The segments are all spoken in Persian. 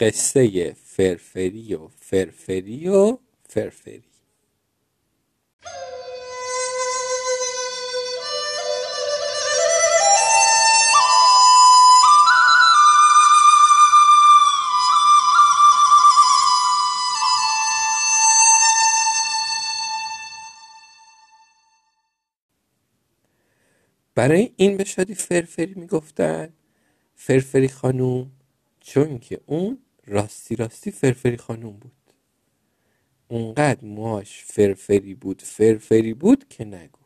قصه فرفری و فرفری و فرفری. برای این به شادی فرفری می‌گفتن فرفری خانوم چون که اون راستی راستی فرفری خانوم بود. اونقدر موهاش فرفری بود فرفری بود که نگو.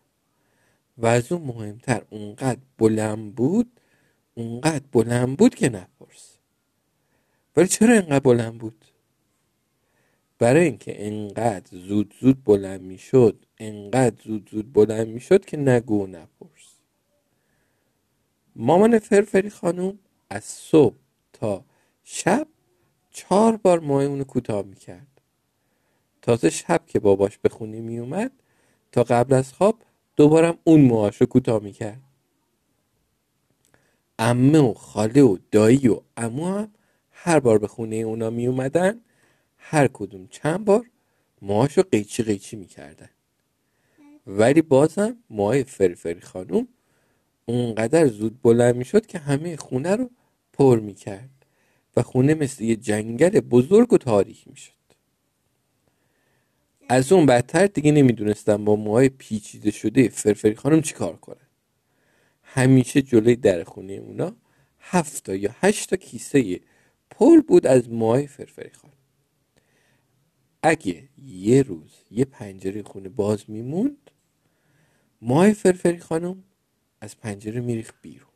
و از اون مهمتر اونقدر بلند بود اونقدر بلند بود که نپرس. ولی چرا اینقدر بلند بود؟ برای اینکه انقدر زود زود بلند می‌شد انقدر زود زود بلند می‌شد که نگو و نپرس. مامان فرفری خانوم از صبح تا شب چهار بار ماه اونو کوتاه می‌کرد. تازه شب که باباش به خونه میومد تا قبل از خواب دوبارم اون موهاش رو کوتاه می‌کرد. امه و خاله و دایی و امو هم هر بار به خونه اونا میومدن هر کدوم چند بار موهاش رو قیچی قیچی می‌کردن. ولی بازم موهای فرفری خانوم اونقدر زود بلند می‌شد که همه خونه رو پر می‌کرد. و خونه مثل یه جنگل بزرگ و تاریک می‌شد. از اون بدتر دیگه نمی‌دونستم با موهای پیچیده شده فرفری خانم چیکار کنه. همیشه جلوی در خونه اونا هفت یا هشت کیسه پر بود از موهای فرفری خانم. اگه یه روز یه پنجره خونه باز میموند ماه فرفری خانم از پنجره میریخت بیرون.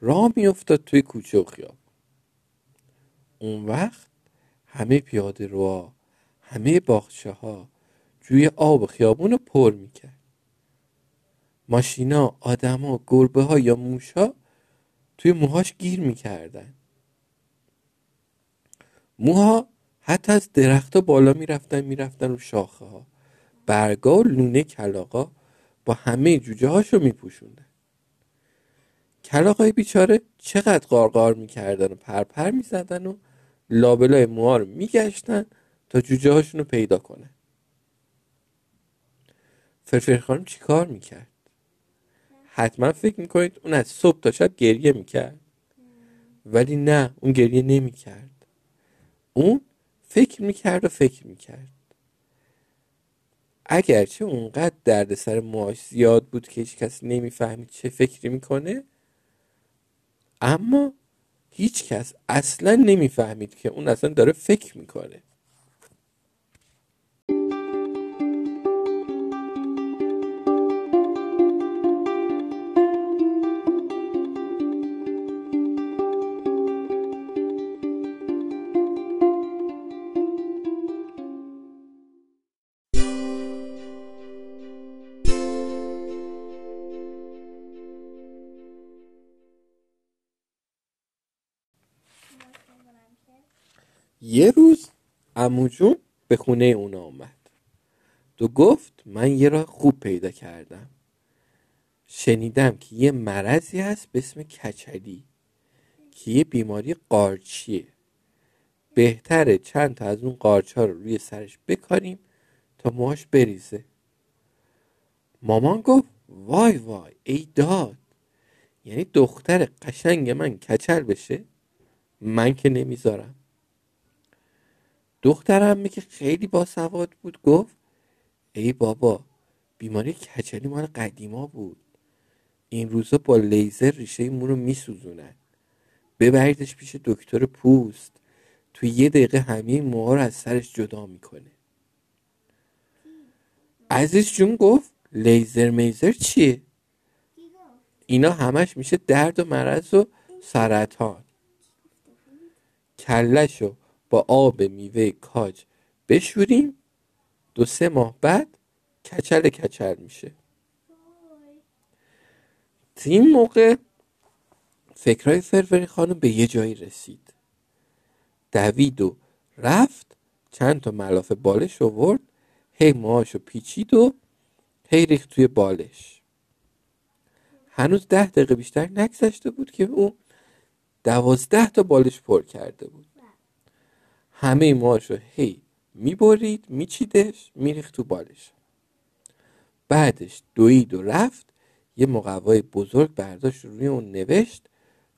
راه میافتاد توی کوچه و خیابون. اون وقت همه پیاده روها همه باخچه ها جوی آب خیابون رو پر می‌کرد. ماشینا آدما گربه ها یا موشا توی موهاش گیر می‌کردن. موها حتی از درختها بالا می‌رفتن می‌رفتن رو شاخه ها. برگا و لونه کلاقا با همه جوجه هاشو میپوشوندن. کلاقای بیچاره چقدر قارقار می‌کردن و پرپر می‌زدن و لابلای موها رو میگشتن تا جوجه رو پیدا کنن فرفر خانم چی کار می‌کرد؟ حتما فکر می‌کنید اون از صبح تا شب گریه می‌کرد. ولی نه اون گریه نمی‌کرد. اون فکر می‌کرد و فکر می‌کرد. اگرچه اونقدر دردسر موهاش زیاد بود که هیچ کسی نمی‌فهمید چه فکری می‌کنه اما هیچ کس اصلا نمی‌فهمید که اون اصلا داره فکر می‌کنه. یه روز اموجون به خونه اونا اومد. دو گفت من یه راه خوب پیدا کردم. شنیدم که یه مرضی هست به اسم کچلی که یه بیماری قارچیه. بهتره چند تا از اون قارچ ها رو روی سرش بکاریم تا موهاش بریزه. مامان گفت وای وای ای داد. یعنی دختر قشنگ من کچل بشه؟ من که نمی‌ذارم. دخترم که خیلی باسواد بود. گفت ای بابا بیماری کچلی مال قدیما بود. این روزا با لیزر ریشه مو رو میسوزونن. ببریدش پیش دکتر پوست. تو یه دقیقه همه موها رو از سرش جدا می‌کنه. عزیز جون گفت لیزر میزر چیه؟ اینا همش میشه درد و مرض و سرطان. کلشو با آب میوه کاج بشوریم دو سه ماه بعد کچل کچل میشه. این موقع فکرهای فرفری خانم به یه جایی رسید. دوید و رفت چند تا ملافه بالش آورد هی موهاشو پیچید و هی ریخت توی بالش. هنوز ده دقیقه بیشتر نگذشته بود که او دوازده تا بالش پر کرده بود. همه موهاشو هی می‌برید میچیدش میریخت تو بالش. بعدش دوید و رفت یه مقوای بزرگ برداشت روی اون نوشت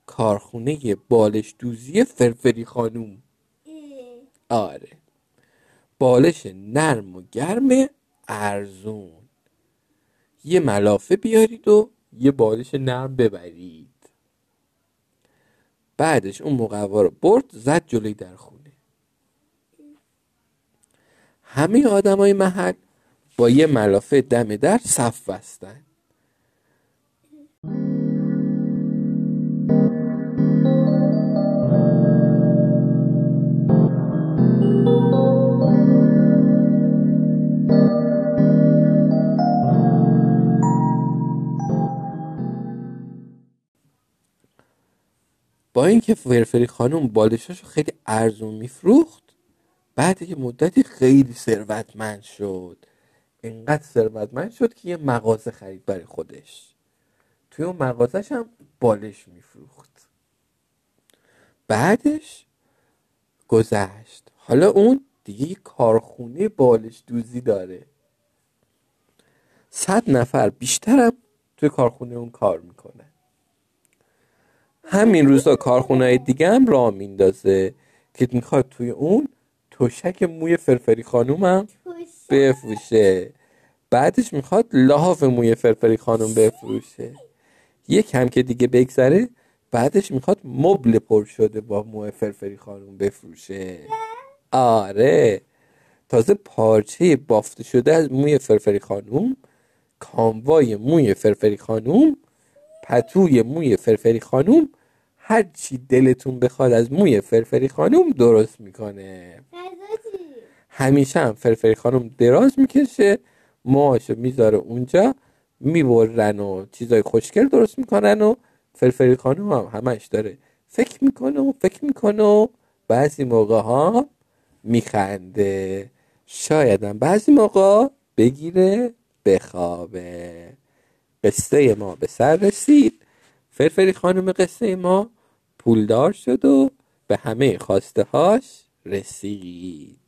کارخونه بالش دوزی فرفری خانوم. آره. بالش نرم و گرم ارزون. یه ملافه بیارید و یه بالش نرم ببرید. بعدش اون مقوا رو برد زد جلوی در خونه. همه آدمای محل با یه ملافه دم در صف بستن. با اینکه فرفری خانم بالشاشو خیلی ارزون میفروخت بعد یه مدتی خیلی ثروتمند شد. انقدر ثروتمند شد که یه مغازه خرید برای خودش. توی اون مغازش هم بالش میفروخت. بعدش گذشت. حالا اون دیگه کارخونه بالش دوزی داره. صد نفر بیشترم توی کارخونه اون کار می‌کنه همین روزا کارخونه های دیگه هم راه میندازه که می‌خواد توی اون تشک موی فرفری خانومم بفروشه. بعدش می‌خواد لحاف موی فرفری خانوم بفروشه. یک هم که دیگه بگذره بعدش می‌خواد مبل پر شده با موی فرفری خانوم بفروشه. آره. تازه پارچه بافته شده از موی فرفری خانوم کاموای موی فرفری خانوم پتوی موی فرفری خانوم هر چی دلتون بخواد از موی فرفری خانوم درست می‌کنه. همیشه هم فرفری خانوم دراز می‌کشه موهاشو می‌ذاره اونجا می‌برن و چیزای خوشگل درست می‌کنن و فرفری خانوم هم همش داره فکر می‌کنه و فکر می‌کنه و بعضی موقع ها میخنده. شایدم بعضی موقع بگیره بخوابه. قصه ما به سر رسید. فرفری خانم قصه ما پولدار شد و به همه خواسته هاش رسید.